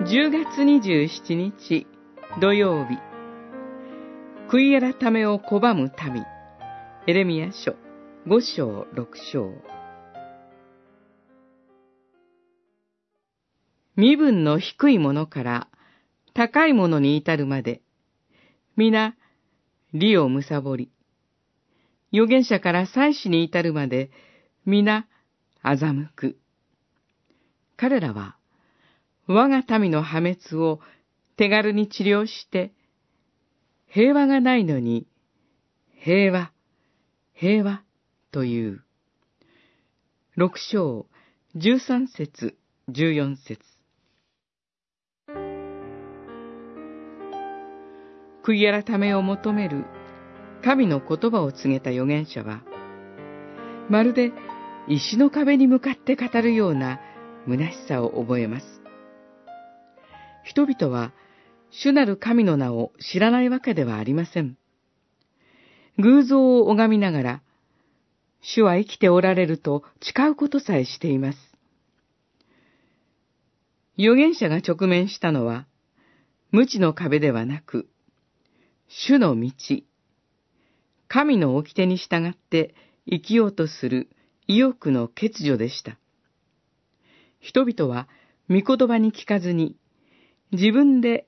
10月27日土曜日。悔い改めを拒む民。エレミア書5章6章。身分の低いものから高いものに至るまで皆利を貪り。預言者から祭司に至るまで皆欺く。彼らは我が民の破滅を手軽に治療して、平和がないのに、平和、平和という。六章、十三節、十四節。悔い改めを求める神の言葉を告げた預言者は、まるで石の壁に向かって語るような虚しさを覚えます。人々は主なる神の名を知らないわけではありません。偶像を拝みながら、主は生きておられると誓うことさえしています。預言者が直面したのは、無知の壁ではなく、主の道、神の掟に従って生きようとする意欲の欠如でした。人々は御言葉に聞かずに、自分で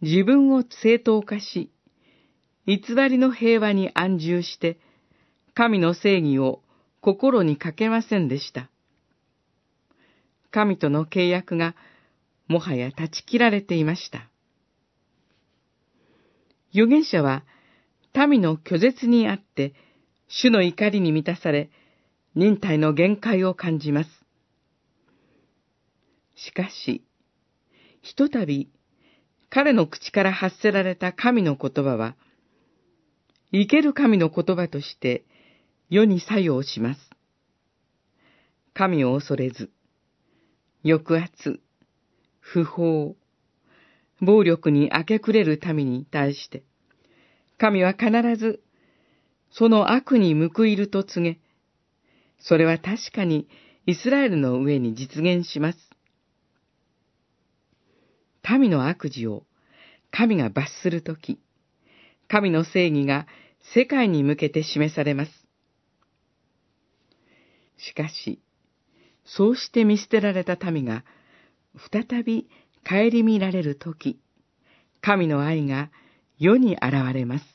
自分を正当化し、偽りの平和に安住して、神の正義を心にかけませんでした。神との契約がもはや断ち切られていました。預言者は民の拒絶にあって、主の怒りに満たされ、忍耐の限界を感じます。しかし、ひとたび彼の口から発せられた神の言葉は、生ける神の言葉として世に作用します。神を恐れず、抑圧、不法、暴力に明け暮れる民に対して、神は必ずその悪に報いると告げ、それは確かにイスラエルの上に実現します。神の悪事を神が罰するとき、神の正義が世界に向けて示されます。しかし、そうして見捨てられた民が再び顧みられるとき、神の愛が世に現れます。